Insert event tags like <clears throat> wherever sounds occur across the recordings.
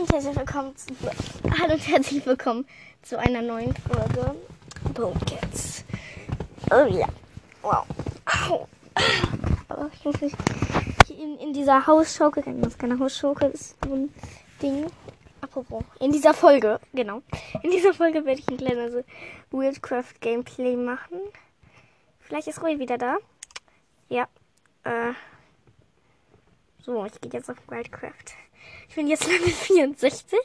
und herzlich willkommen zu, Hallo und herzlich willkommen zu einer neuen Folge Podcasts. Oh ja. Wow. Au. Aber ich muss mich in, in dieser Hausschaukel, das ist keine Hausschaukel, das ist so ein Ding. Apropos, in dieser Folge, genau. In dieser Folge werde ich ein kleines Wildcraft Gameplay machen. Vielleicht ist Roy wieder da. Ja. Äh. So, ich gehe jetzt auf Wildcraft. Ich bin jetzt <laughs> Level 64.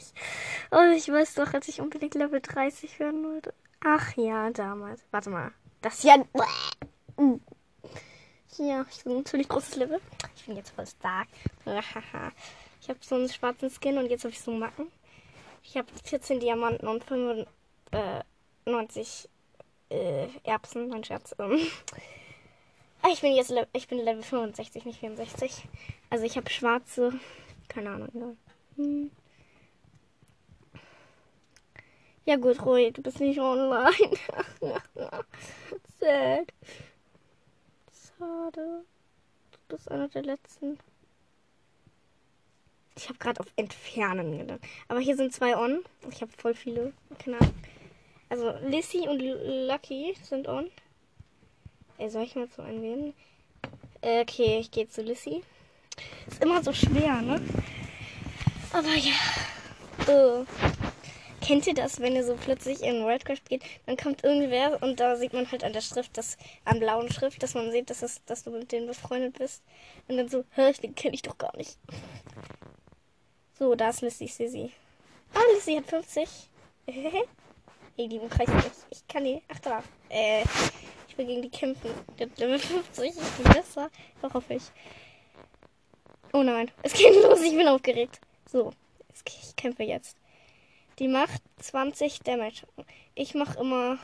Und ich weiß doch, als ich unbedingt Level 30 werden wollte. Ach ja, damals. Warte mal. Das hier. Hier, ich bin ziemlich großes Level. Ich bin jetzt voll stark. <laughs> Ich habe so einen schwarzen Skin und jetzt habe ich so Macken. Ich habe 14 Diamanten und 95 äh, Erbsen, mein Schatz. Ich bin jetzt ich bin Level 65, nicht 64. Also ich habe schwarze keine Ahnung. Hm. Ja gut, Roy, du bist nicht online. <laughs> Sad. Schade. Du bist einer der letzten. Ich habe gerade auf Entfernen gedacht. Aber hier sind zwei on. Ich habe voll viele. Keine Ahnung. Also Lissy und Lucky sind on. Ey, soll ich mal zu einwählen? Äh, okay, ich gehe zu Lissy. Ist immer so schwer, ne? Aber ja. Oh. Kennt ihr das, wenn ihr so plötzlich in Wildcraft geht, dann kommt irgendwer und da sieht man halt an der Schrift, dass, an blauen Schrift, dass man sieht, dass, es, dass du mit denen befreundet bist. Und dann so, hör, ich den kenne ich doch gar nicht. So, da ist Lissy, sie. Ah, Lissy hat 50. hey, <laughs> die umkreist mich. Ich kann die. Ach da. Äh, ich will gegen die kämpfen. Der Level 50. Ich bin besser. Hoffe ich. Oh nein, es geht <laughs> los, ich bin aufgeregt. So, ich kämpfe jetzt. Die macht 20 Damage. Ich mache immer.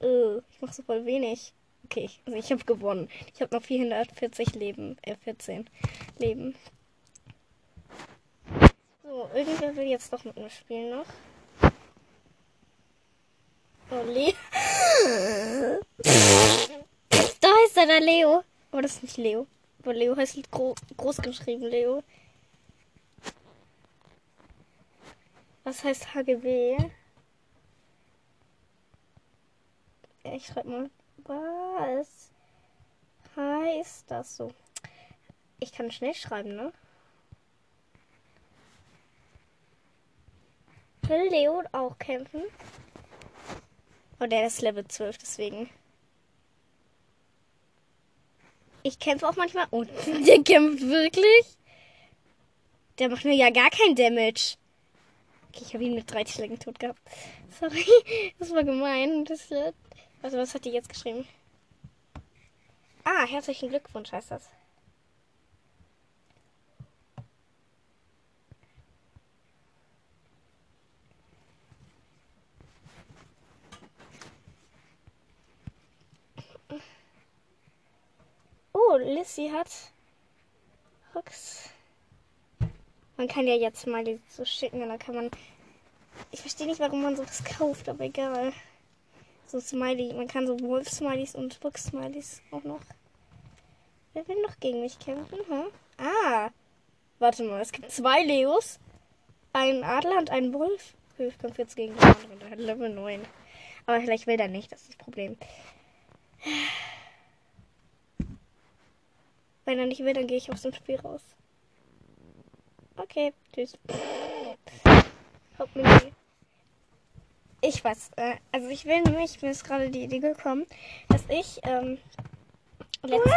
Äh, ich mache so voll wenig. Okay, also ich habe gewonnen. Ich habe noch 440 Leben. Äh, 14 Leben. So, irgendwer will jetzt doch mit mir spielen noch. Oh, Leo. da ist er, der Leo. Aber das ist nicht Leo. Aber Leo heißt gro groß geschrieben, Leo. Was heißt HGB? Ich schreibe mal. Was heißt das so? Ich kann schnell schreiben, ne? Will Leo auch kämpfen? Oh, der ist Level 12, deswegen. Ich kämpfe auch manchmal. Oh, <laughs> der kämpft wirklich? Der macht mir ja gar kein Damage. Okay, ich habe ihn mit drei Schlägen tot gehabt. <laughs> Sorry, das war gemein. Das, also, was hat die jetzt geschrieben? Ah, herzlichen Glückwunsch heißt das. Oh, Lissy hat Rocks. Man kann ja jetzt mal so schicken und dann kann man. Ich verstehe nicht, warum man sowas kauft, aber egal. So Smiley. Man kann so Wolf-Smileys und Box-Smileys auch noch. Wer will noch gegen mich kämpfen? Huh? Ah! Warte mal, es gibt zwei Leos. Einen Adler und einen Wolf. Ich kämpfe jetzt gegen den anderen. Der hat Level 9. Aber vielleicht will er nicht, das ist das Problem. Wenn er nicht will, dann gehe ich aus dem Spiel raus. Okay, tschüss. Ich weiß, äh, also ich will nämlich, mir ist gerade die Idee gekommen, dass ich ähm, letztes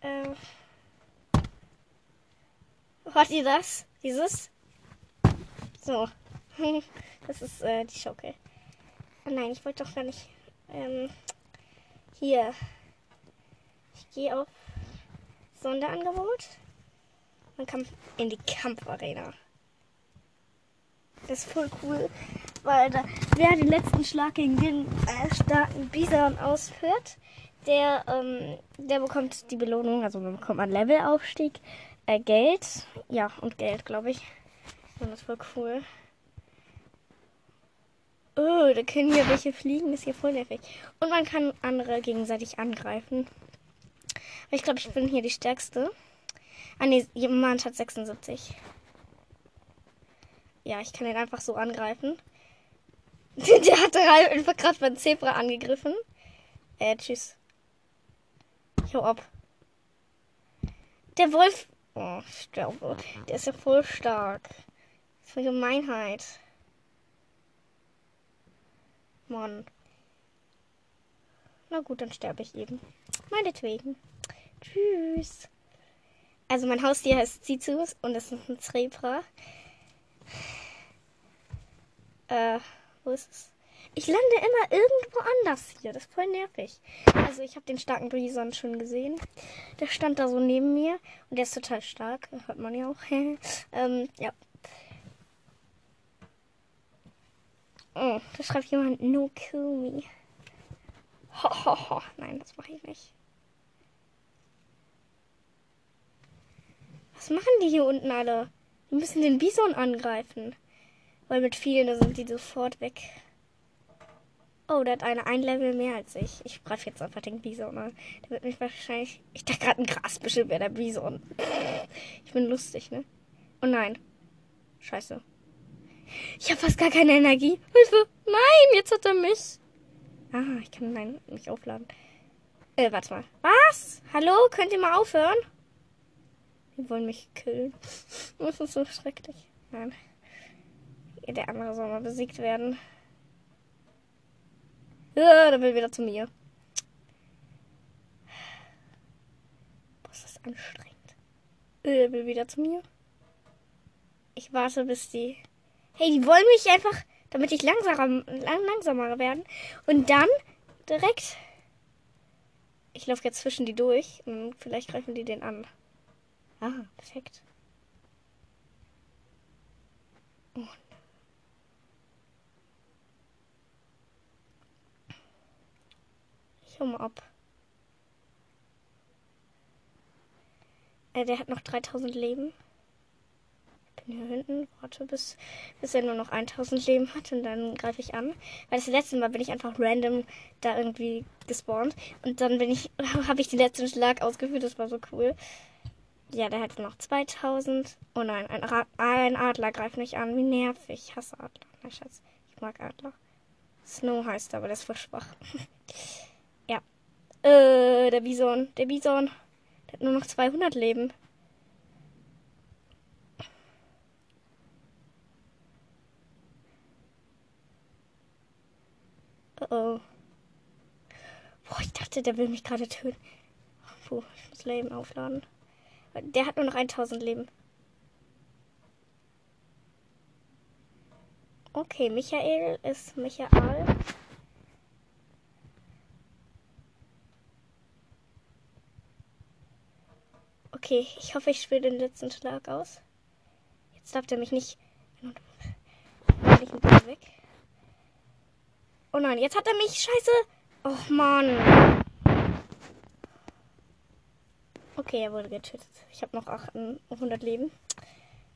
äh, Hört ihr das? Dieses? So. <laughs> Das ist äh, die Schaukel. Oh nein, ich wollte doch gar nicht. Ähm, hier. Ich gehe auf Sonderangebot. Man kann in die Kampfarena. Das ist voll cool, weil da, wer den letzten Schlag gegen den äh, starken Bison ausführt, der, ähm, der bekommt die Belohnung, also man bekommt einen Levelaufstieg, äh, Geld, ja, und Geld, glaube ich. Und das ist voll cool. Oh, da können hier welche fliegen, ist hier voll nervig. Und man kann andere gegenseitig angreifen. Ich glaube, ich bin hier die Stärkste. Ah ne, jemand hat 76. Ja, ich kann ihn einfach so angreifen. <laughs> Der hat einfach gerade beim Zebra angegriffen. Äh, tschüss. Ich hau ab. Der Wolf. Oh, ich sterbe. Der ist ja voll stark. Das Gemeinheit. Mann. Na gut, dann sterbe ich eben. Meinetwegen. Tschüss. Also mein Haustier heißt Zizus und es ist ein Zebra. Äh, wo ist es? Ich lande immer irgendwo anders hier. Das ist voll nervig. Also ich habe den starken Bison schon gesehen. Der stand da so neben mir und der ist total stark. Hört man ja auch. <laughs> ähm, ja. Oh, da schreibt jemand No kill me. <laughs> Ho, ho, ho. Nein, das mache ich nicht. Was machen die hier unten alle? Die müssen den Bison angreifen. Weil mit vielen, da sind die sofort weg. Oh, der hat eine ein Level mehr als ich. Ich greife jetzt einfach den Bison an. Der wird mich wahrscheinlich. Ich dachte gerade ein Grasbüschel wäre der Bison. <laughs> Ich bin lustig, ne? Oh nein. Scheiße. Ich habe fast gar keine Energie. Hilfe! Nein, jetzt hat er mich. Ah, ich kann nein, mich aufladen. Äh, warte mal. Was? Hallo? Könnt ihr mal aufhören? Die wollen mich killen. <laughs> Das ist so schrecklich. Nein. Der andere soll mal besiegt werden. Ja, der will wieder zu mir. Boah, ist anstrengend. Der will wieder zu mir. Ich warte, bis die. Hey, die wollen mich einfach, damit ich langsamer, langsamer werden. Und dann direkt. Ich laufe jetzt zwischen die durch und vielleicht greifen die den an. Ah, perfekt. Oh. Ich hau mal ab. Äh, der hat noch 3000 Leben. Bin hier hinten. Warte, bis, bis er nur noch 1000 Leben hat und dann greife ich an. Weil das letzte Mal bin ich einfach random da irgendwie gespawnt. Und dann bin ich, <laughs> habe ich den letzten Schlag ausgeführt. Das war so cool. Ja, der hat noch 2000. Oh nein, ein, Ra ein Adler greift mich an. Wie nervig. Ich hasse Adler. Na, Schatz. Ich mag Adler. Snow heißt aber, der ist voll schwach. <laughs> ja. Äh, der Bison. Der Bison. Der hat nur noch 200 Leben. Oh oh. Boah, ich dachte, der will mich gerade töten. Puh, ich muss Leben aufladen. Der hat nur noch 1000 Leben. Okay, Michael ist Michael. Okay, ich hoffe, ich spiele den letzten Schlag aus. Jetzt darf der mich nicht. Ich bisschen weg. Oh nein, jetzt hat er mich. Scheiße. Och Mann. Okay, er wurde getötet. Ich habe noch 800 Leben.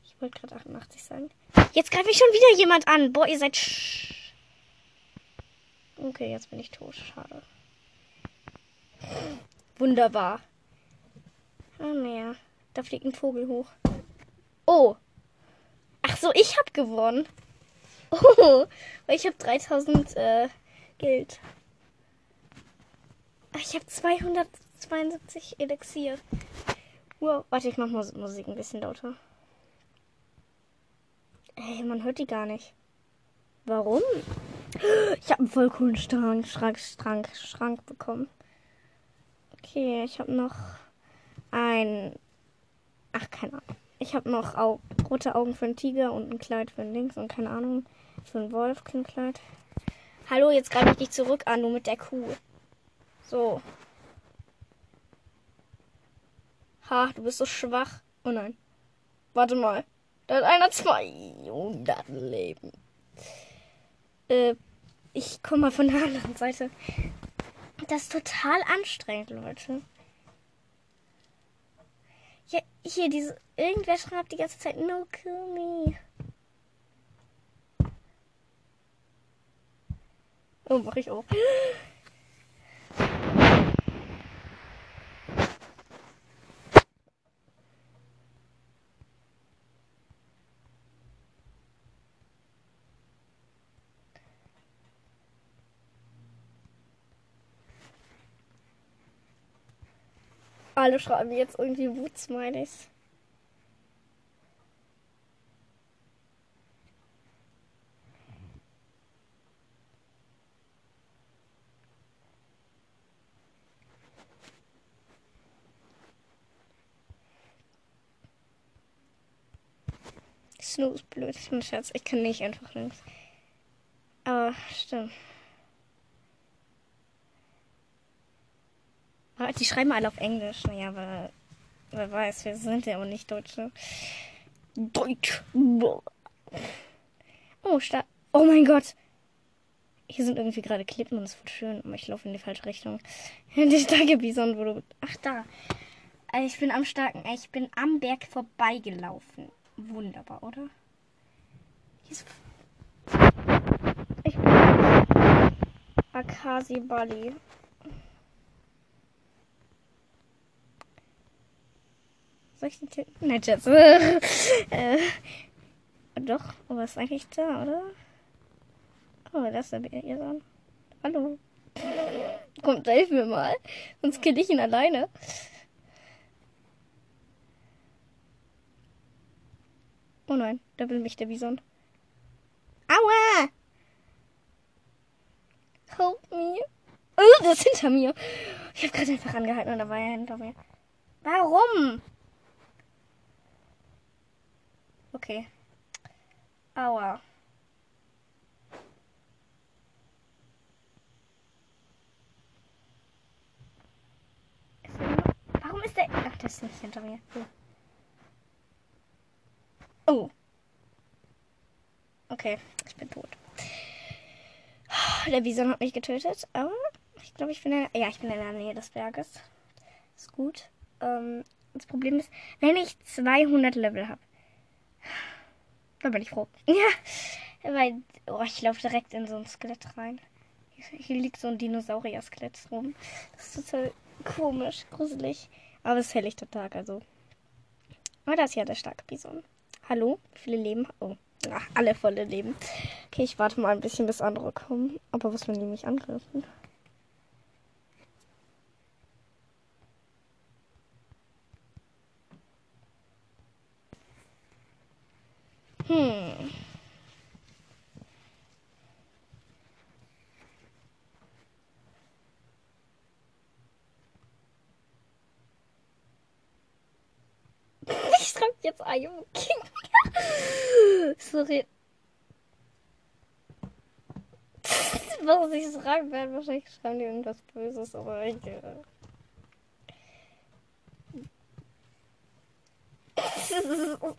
Ich wollte gerade 88 sagen. Jetzt greift mich schon wieder jemand an. Boah, ihr seid. Okay, jetzt bin ich tot. Schade. Wunderbar. Ah, naja. Da fliegt ein Vogel hoch. Oh. Ach so, ich habe gewonnen. <laughs> Oh, ich habe 3000 äh, Geld. Ich habe 200. 72 Elixier. Wow. Warte, ich mach Musik ein bisschen lauter. Ey, man hört die gar nicht. Warum? Ich habe einen voll coolen Schrank, Schrank, Schrank, Schrank bekommen. Okay, ich habe noch ein. Ach, keine Ahnung. Ich habe noch Au rote Augen für einen Tiger und ein Kleid für einen Links und keine Ahnung. Für einen Wolf, kein Kleid. Hallo, jetzt greife ich dich zurück an, nur mit der Kuh. So. Ha, du bist so schwach. Oh nein. Warte mal. Da hat einer 200 Leben. Äh, ich komme mal von der anderen Seite. Das ist total anstrengend, Leute. Hier, hier, diese. Irgendwer schreibt die ganze Zeit No kill me. Oh, mach ich auch. Alle schreiben jetzt irgendwie Wut-Smileys. Snooze blöd, bin Scherz. Ich kann nicht einfach links. Aber stimmt. Aber die schreiben alle auf Englisch. Naja, aber wer weiß, wir sind ja aber nicht Deutsche. Deutsch. Oh, Sta Oh mein Gott. Hier sind irgendwie gerade Klippen und es wird schön, aber ich laufe in die falsche Richtung. <laughs> Die starke Bison wurde. Ach, da. Ich bin am starken. Ich bin am Berg vorbeigelaufen. Wunderbar, oder? Ist ich bin Akasi Bali. Soll ich den Titel? Nein, Schatz. äh, doch, aber ist eigentlich da, oder? Oh, das ist der Bärchen. Hallo. Kommt, hilf mir mal. Sonst kill ich ihn alleine. Oh nein, da will mich der Bison. Aua! Help me. Oh, das ist hinter mir. Ich habe gerade einfach angehalten und da war er hinter mir. Warum? Okay. Aua. Warum ist der... Ach, der ist nicht hinter mir. Oh. Oh. Okay, ich bin tot. Der Bison hat mich getötet, aber ich glaube, ich bin in. Ja, ich bin in der Nähe des Berges. Ist gut. Ähm, das Problem ist, wenn ich 200 Level habe, da bin ich froh. <laughs> Ja, weil oh, ich laufe direkt in so ein Skelett rein. Hier liegt so ein Dinosaurier-Skelett rum. Das ist total komisch, gruselig. Aber es ist helllichter Tag, also. Aber das ist ja der starke Bison. Hallo? Viele Leben? Oh, ach, alle volle Leben. Okay, ich warte mal ein bisschen, bis andere kommen. Aber was, wenn die mich angreifen? Hm. <laughs> Ich schreibe jetzt I am Sorry. <laughs> Was ich schreiben werde, wahrscheinlich schreiben die irgendwas Böses, aber ich. Äh <laughs>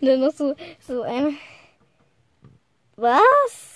Und dann noch so, so ein. Was?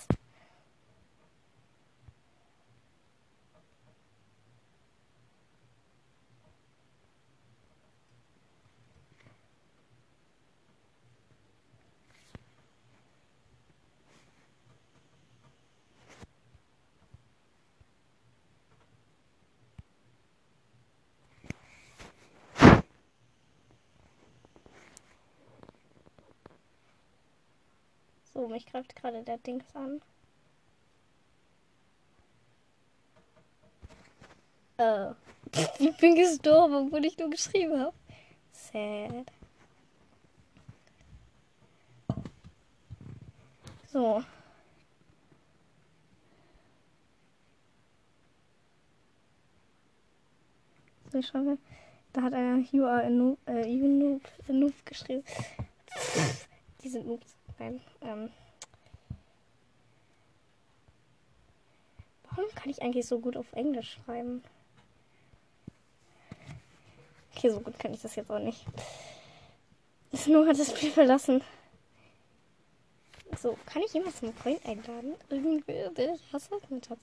So, mich greift gerade der Dings an. Äh, <laughs> ich bin gestorben, obwohl ich nur geschrieben habe. Sad. So. So, ich schreibe. Da hat einer You are a noob, äh, you noob, a noob geschrieben. <laughs> Die sind Noobs. Nein. Ähm. Warum kann ich eigentlich so gut auf Englisch schreiben? Okay, so gut kann ich das jetzt auch nicht. Snow hat das Spiel verlassen. So, kann ich jemals einen Freund einladen? Hast du mit Schatz.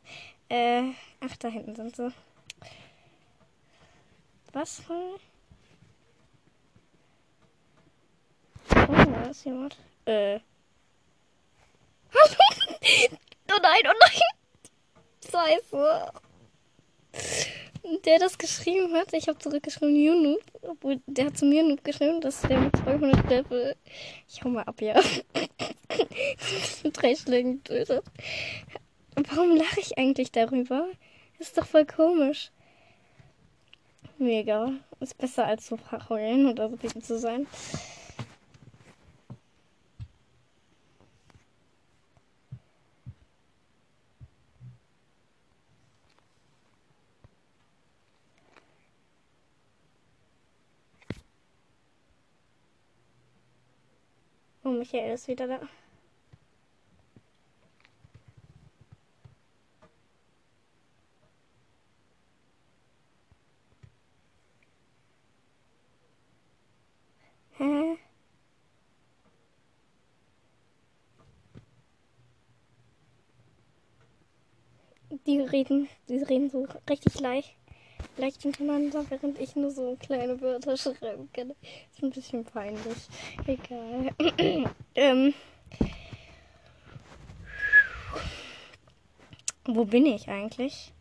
Äh, ach, da hinten sind sie. Was? Oh, da ist jemand. Äh. <laughs> nein, oh nein. Scheiße. Der das geschrieben hat, ich habe zurückgeschrieben, YouNoob. Obwohl, der hat zu mir Noob geschrieben, dass der mit 200 Level. Ich hau mal ab, ja. <laughs> mit drei Schlägen getötet. Warum lache ich eigentlich darüber? Ist doch voll komisch. Mega. Ist besser als zu heulen oder so zu sein. Michael ist wieder da. Die reden, die reden so richtig leicht, leicht hintereinander, während ich nur so kleine Wörter schreiben kann. Ist ein bisschen peinlich. Egal. <clears throat> ähm. Wo bin ich eigentlich?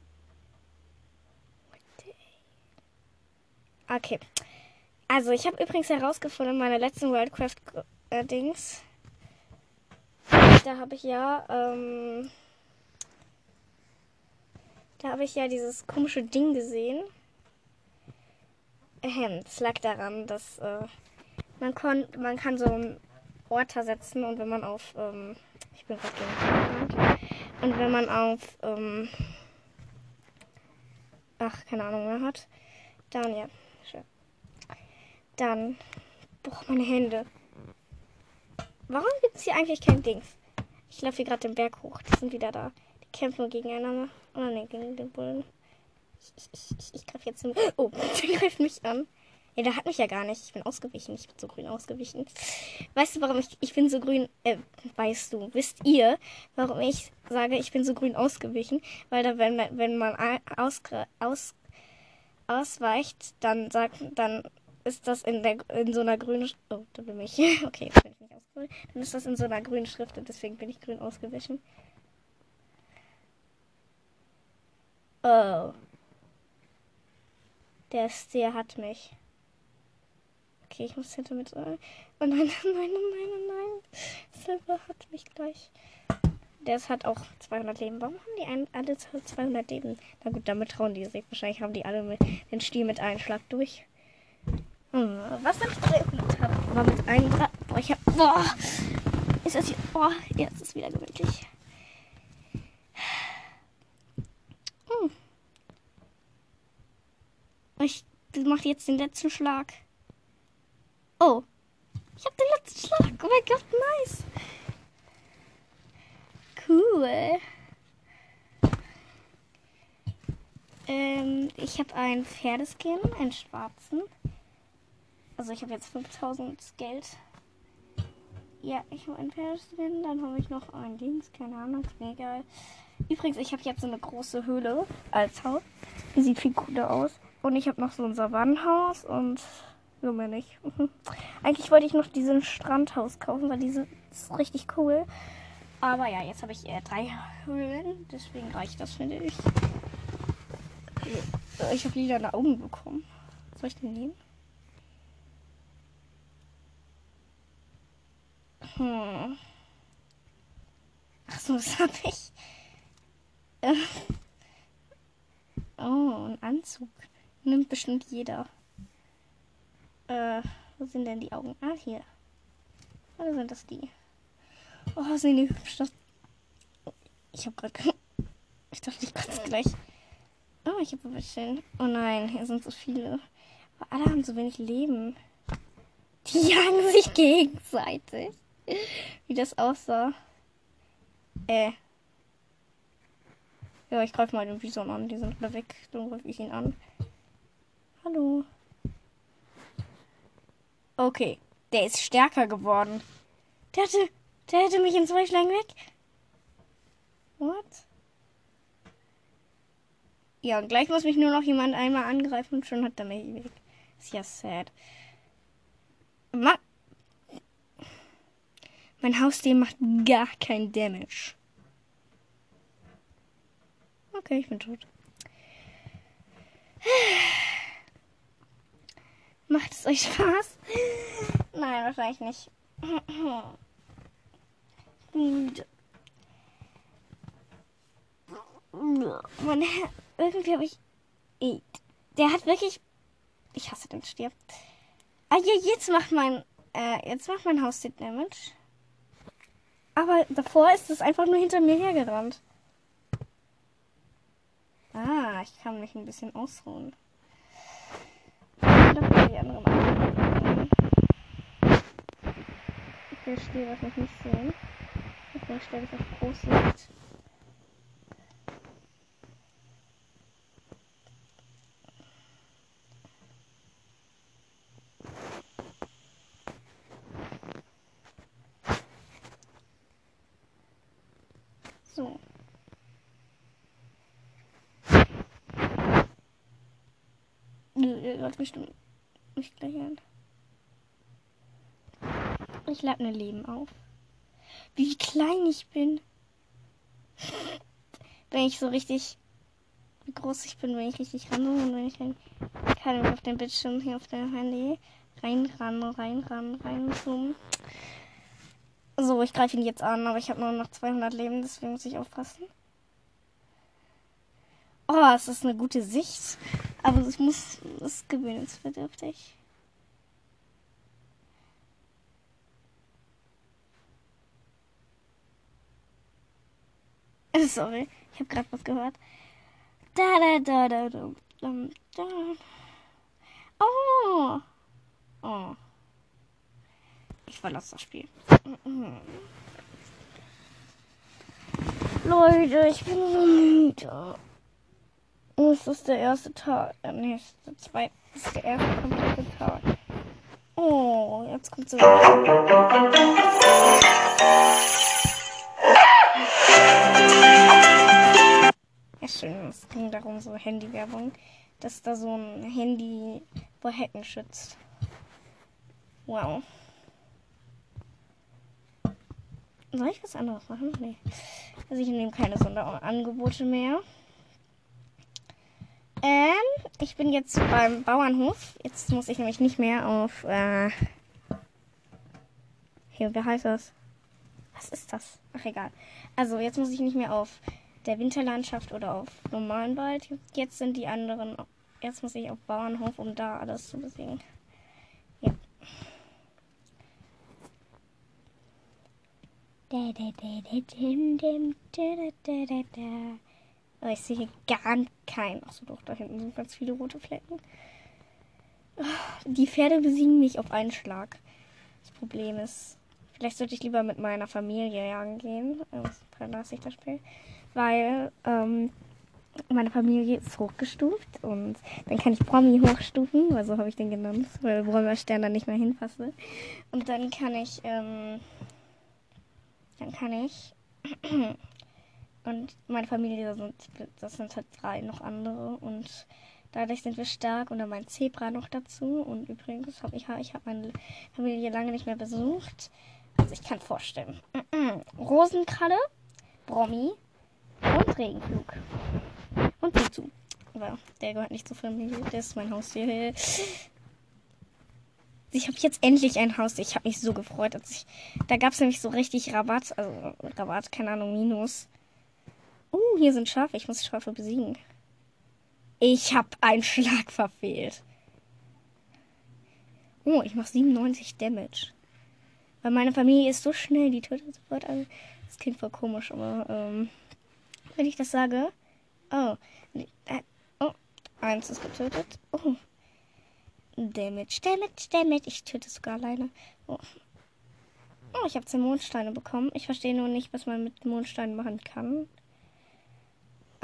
Okay. Also, ich habe übrigens herausgefunden in meiner letzten Worldcraft-Dings. Da habe ich ja, ähm, da habe ich ja dieses komische Ding gesehen. Ähm, das lag daran, dass äh, man, kon man kann so einen Orter setzen und wenn man auf, ähm, ich bin gerade gegen und wenn man auf, ähm, ach, keine Ahnung mehr hat, dann ja, schön. Dann. Boah, meine Hände. Warum gibt es hier eigentlich kein Dings? Ich laufe hier gerade den Berg hoch. Die sind wieder da. Die kämpfen gegeneinander. Oh, ne, gegen den Bullen. Ich, ich, ich, ich greife jetzt hin. Oh, <laughs> der greift mich an. Ja, der hat mich ja gar nicht. Ich bin ausgewichen. Ich bin so grün ausgewichen. Weißt du, warum ich, ich bin so grün, äh, weißt du, wisst ihr, warum ich sage, ich bin so grün ausgewichen? Weil da, wenn, wenn man aus, aus, ausweicht, dann sagt, dann ist das in der in so einer grünen Oh, da bin ich. <laughs> Okay, jetzt bin ich nicht ausgewichen. Dann ist das in so einer grünen Schrift und deswegen bin ich grün ausgewichen. Oh. Der Stier hat mich. Okay, ich muss hinter mit. Oh <laughs> nein, nein, nein, nein, nein, nein. Silver hat mich gleich. Der hat auch 200 Leben. Warum haben die einen, alle 200 Leben? Na gut, damit trauen die sich. Wahrscheinlich haben die alle mit, den Stiel mit einem Schlag durch. Hm, was ich 300 habe, war mit einem. Boah, ich hab. Boah! Ist das hier. Boah, jetzt ist es wieder gemütlich. Hm. Ich mache jetzt den letzten Schlag. Oh. Ich habe den letzten Schlag. Oh mein Gott, nice. Cool. Ähm, ich habe einen Pferdeskin, einen schwarzen. Also ich habe jetzt 5000 Geld. Ja, ich habe ein Pferdeskin, dann habe ich noch ein Dings, keine Ahnung, ist mir egal. Übrigens, ich habe jetzt so eine große Höhle als Haus. Die sieht viel cooler aus. Und ich habe noch so ein Savannenhaus und so mehr nicht. Eigentlich wollte ich noch diesen Strandhaus kaufen, weil diese ist richtig cool. Aber ja, jetzt habe ich eher drei Höhlen. Deswegen reicht das, finde ich. Ich habe lila Augen bekommen. Soll ich den nehmen? Hm. Achso, das habe ich. <laughs> Oh, ein Anzug. Nimmt bestimmt jeder. Äh, wo sind denn die Augen? Ah, hier. Oder sind das die? Oh, sehen die hübsch. Ich habe gerade. <laughs> Ich dachte, ich kotze gleich. Oh, ich habe ein bisschen. Oh nein, hier sind so viele. Aber alle haben so wenig Leben. Die <laughs> jagen sich gegenseitig. Wie das aussah. Äh. Ja, ich greife mal den Bison an. Die sind alle weg. Dann greife ich ihn an. Hallo. Okay. Der ist stärker geworden. Der hatte. Der hätte mich in zwei Schlägen weg. What? Ja, und gleich muss mich nur noch jemand einmal angreifen und schon hat er mich weg. Ist ja sad. Ma mein Haustier macht gar kein Damage. Okay, ich bin tot. Macht es euch Spaß? Nein, wahrscheinlich nicht. Ich bin müde. Mann, irgendwie habe ich. Der hat wirklich. Ich hasse den Stier. Ah, ja, jetzt macht mein. Äh, jetzt macht mein Haus den Damage. Aber davor ist es einfach nur hinter mir hergerannt. Ah, ich kann mich ein bisschen ausruhen. Doch die andere machen. Ich verstehe wahrscheinlich nicht sehen. Deswegen stelle ich auf Großlicht. So. Ihr hört bestimmt nicht gleich an. Ich lade mir Leben auf. Wie klein ich bin. wenn ich so richtig. Wie groß ich bin, wenn ich richtig ran und wenn ich dann kann auf dem Bildschirm hier auf dem Handy rein ran, rein ran, rein zoomen. So, ich greife ihn jetzt an, aber ich habe nur noch 200 Leben, deswegen muss ich aufpassen. Oh, es ist eine gute Sicht. Aber es muss, es ist gewöhnungsbedürftig. <laughs> Sorry, ich habe gerade was gehört. Da, da, da, da, da, da. Oh. Oh. Ich verlasse das Spiel. Leute, ich bin so müde. Es ist der erste Tag. Äh, nee, es ist der zweite. Es ist der erste komplette Tag. Oh, jetzt kommt so. Ja, schön. Es ging darum, so Handywerbung. Dass da so ein Handy vor Hacken schützt. Wow. Soll ich was anderes machen? Nee. Also ich nehme keine Sonderangebote mehr. Ähm, ich bin jetzt beim Bauernhof. Jetzt muss ich nämlich nicht mehr auf. Äh, hier, wie heißt das? Was ist das? Ach, egal. Also, jetzt muss ich nicht mehr auf der Winterlandschaft oder auf normalen Wald. Jetzt sind die anderen. Jetzt muss ich auf Bauernhof, um da alles zu besiegen. Ja. Da, da, da, da, dim, dim, da, da, da, da, da. Aber ich sehe hier gar keinen. Achso, doch, da hinten sind ganz viele rote Flecken. Die Pferde besiegen mich auf einen Schlag. Das Problem ist, vielleicht sollte ich lieber mit meiner Familie jagen gehen. Das verlasse ich das Spiel. Weil ähm, meine Familie ist hochgestuft und dann kann ich Promi hochstufen, weil so habe ich den genannt, weil Bräumerstern dann nicht mehr hinpasse. Und dann kann ich, ähm, dann kann ich <clears throat> Und meine Familie, sind, das sind halt drei noch andere. Und dadurch sind wir stark. Und dann mein Zebra noch dazu. Und übrigens habe ich, ich hab meine Familie lange nicht mehr besucht. Also ich kann vorstellen. Rosenkralle, Brommi und Regenflug. Und Tutu. Aber der gehört nicht zur Familie. Der ist mein Haustier. Ich habe jetzt endlich ein Haus. Ich habe mich so gefreut. Als ich, da gab es nämlich so richtig Rabatt. Also Rabatt, keine Ahnung, Minus. Oh, hier sind Schafe. Ich muss Schafe besiegen. Ich habe einen <laughs> Schlag verfehlt. Oh, ich mache 97 Damage. Weil meine Familie ist so schnell, die tötet sofort alle. Das klingt voll komisch, aber ähm, wenn ich das sage. Oh, äh, oh, eins ist getötet. Oh. Damage, Damage, Damage. Ich töte sogar alleine. Oh. Oh, ich habe 10 Mondsteine bekommen. Ich verstehe nur nicht, was man mit Mondsteinen machen kann.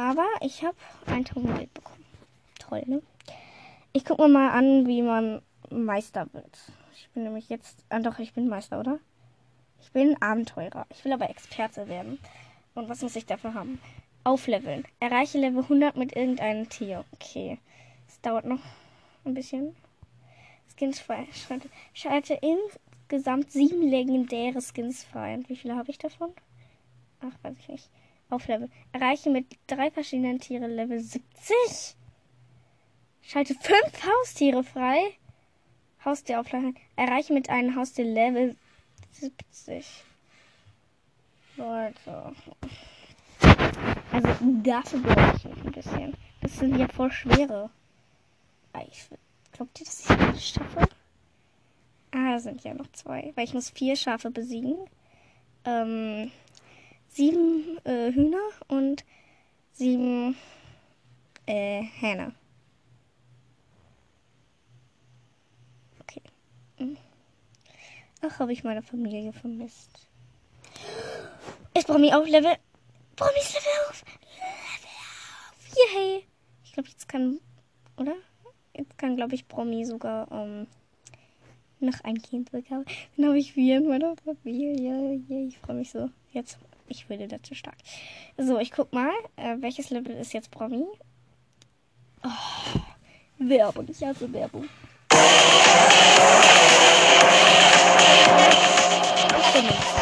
Aber ich habe 1000 Geld bekommen. Toll, ne? Ich gucke mir mal an, wie man Meister wird. Ich bin nämlich jetzt. Ah, doch, ich bin Meister, oder? Ich bin Abenteurer. Ich will aber Experte werden. Und was muss ich dafür haben? Aufleveln. Erreiche Level 100 mit irgendeinem Tier. Okay. Es dauert noch ein bisschen. Skins frei. Schalte insgesamt sieben legendäre Skins frei. Und wie viele habe ich davon? Ach, weiß ich nicht. Auf Level. Erreiche mit drei verschiedenen Tieren Level 70. Schalte fünf Haustiere frei. Haustier aufladen. Erreiche mit einem Haustier Level 70. Leute. Also dafür brauche ich mich ein bisschen. Das sind ja voll schwere. Ah, ich glaubt ihr, dass ich das schaffe? Ah, sind ja noch zwei. Weil ich muss vier Schafe besiegen. Ähm, sieben äh, Hühner und sieben äh, Hähne. Okay. Hm. Ach, habe ich meine Familie vermisst. Ist Promi auf Level. Promi ist Level auf. Level auf. Yay. Ich glaube, jetzt kann. Oder? Jetzt kann, glaube ich, Promi sogar ähm, noch ein Kind bekommen. Dann habe ich vier in meiner Familie. Yay. Ich freue mich so. Jetzt. Ich würde dazu stark. So, ich guck mal. Äh, welches Level ist jetzt Promi? Oh, Werbung. Ich hasse Werbung. Ich bin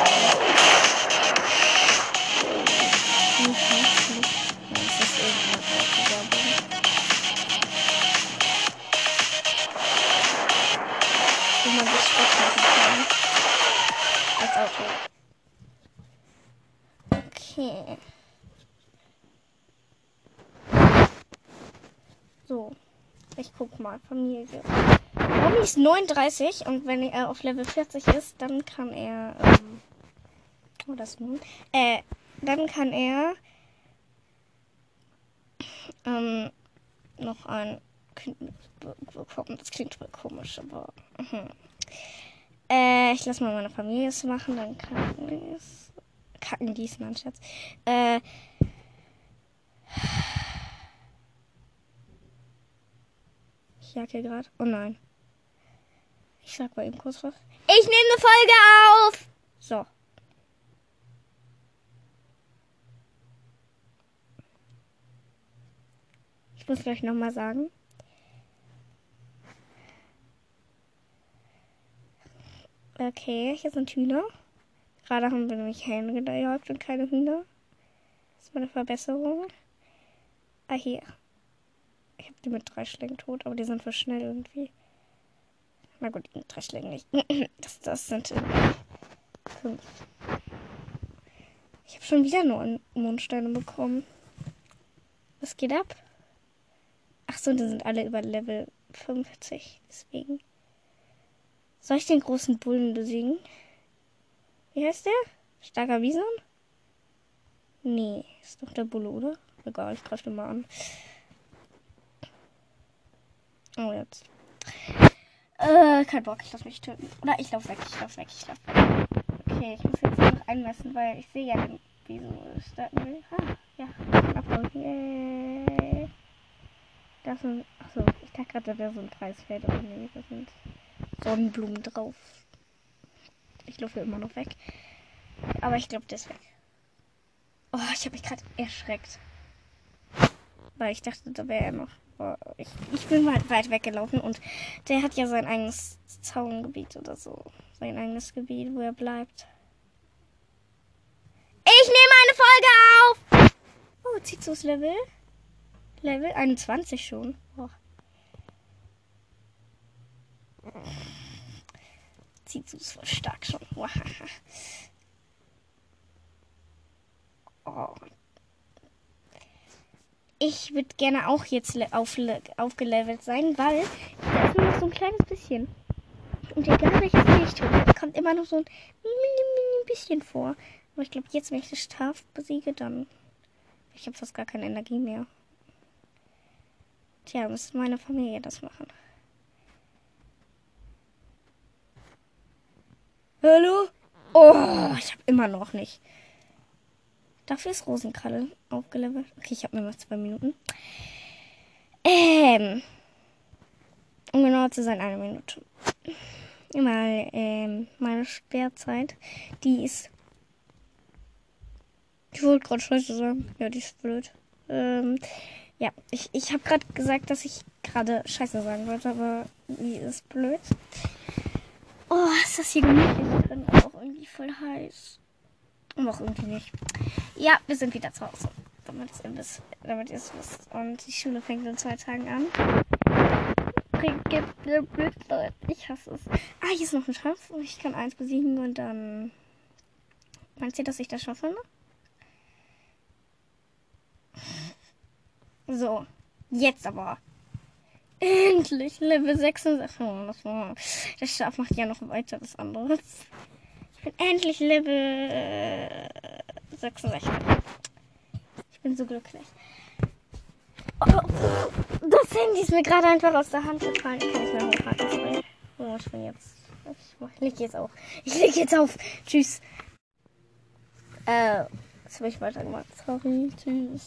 Ich guck mal. Familie. Romy ist 39 und wenn er auf Level 40 ist, dann kann er. Ähm, oh, das nun. Äh, dann kann er. Ähm, noch ein Kind bekommen. Das klingt voll komisch, aber. Mhm. Äh, ich lasse mal meine Familie es machen, dann kann es. Kacken gießen, anstatt. Äh. Ich jacke gerade. Oh nein. Ich sag mal eben kurz was. Ich nehme eine Folge auf! So. Ich muss gleich nochmal sagen. Okay, hier sind Hühner. Gerade haben wir nämlich Hähne gejagt und keine Hühner. Das ist mal eine Verbesserung. Ah, hier. Ich habe die mit drei Schlägen tot, aber die sind für schnell irgendwie. Na gut, mit drei Schlägen nicht. <clears throat> Das, das sind fünf. Ich habe schon wieder nur Mondsteine bekommen. Was geht ab? Ach so, die sind alle über Level 50. Deswegen. Soll ich den großen Bullen besiegen? Wie heißt der? Starker Bison? Nee, ist doch der Bulle, oder? Egal, ich greife den mal an. Oh, jetzt. Äh, kein Bock, ich lass mich töten. Oder ich lauf weg, ich lauf weg, ich lauf weg. Okay, ich muss jetzt noch einmessen, weil ich sehe ja den. Wieso starten will. Ah, ja, Erfolg. Yay. Das sind. Achso, ich dachte gerade, da wäre so ein Preisfeld, aber nee, das sind Sonnenblumen drauf. Ich laufe immer noch weg. Aber ich glaube, der ist weg. Oh, ich habe mich gerade erschreckt. Weil ich dachte, da wäre er noch. Ich, ich bin mal weit weggelaufen und der hat ja sein eigenes Zaungebiet oder so. Sein eigenes Gebiet, wo er bleibt. Ich nehme eine Folge auf! Oh, Zizus Level. Level 21 schon. Oh. Zizus voll stark schon. Ich würde gerne auch jetzt auf, aufgelevelt sein, weil da ist nur noch so ein kleines bisschen. Und egal welches Licht tue, kommt immer noch so ein mini, mini bisschen vor. Aber ich glaube, jetzt, wenn ich das Straf besiege, dann. Ich habe fast gar keine Energie mehr. Tja, muss meine Familie das machen. Hallo? Oh, ich habe immer noch nicht. Dafür ist Rosenkralle aufgelevelt. Okay, ich habe nur noch zwei Minuten. Ähm. Um genauer zu sein, eine Minute. Mal, ähm, meine Sperrzeit, die ist. Ich wollte gerade scheiße sagen. Ja, die ist blöd. Ähm, ja, ich, ich habe gerade gesagt, dass ich gerade scheiße sagen wollte, aber die ist blöd. Oh, ist das hier gemütlich drin, aber auch irgendwie voll heiß. Noch irgendwie nicht. Ja, wir sind wieder zu Hause. Damit, ihr es wisst. Und die Schule fängt in zwei Tagen an. Ich hasse es. Ah, hier ist noch ein Schatz. Ich kann eins besiegen und dann. Meinst du, dass ich das schaffe? So. Jetzt aber. Endlich Level 66. Oh, das, war, das Schaf macht ja noch weiter das andere. Ich bin endlich Level 66. Ich bin so glücklich. Oh, das Handy ist mir gerade einfach aus der Hand gefallen. Ich kann nicht mehr hochhalten. Sorry. Oh, ich bin jetzt. Ich leg jetzt auf. Ich leg jetzt auf. Tschüss. Äh, was habe ich weiter gemacht? Sorry. Tschüss.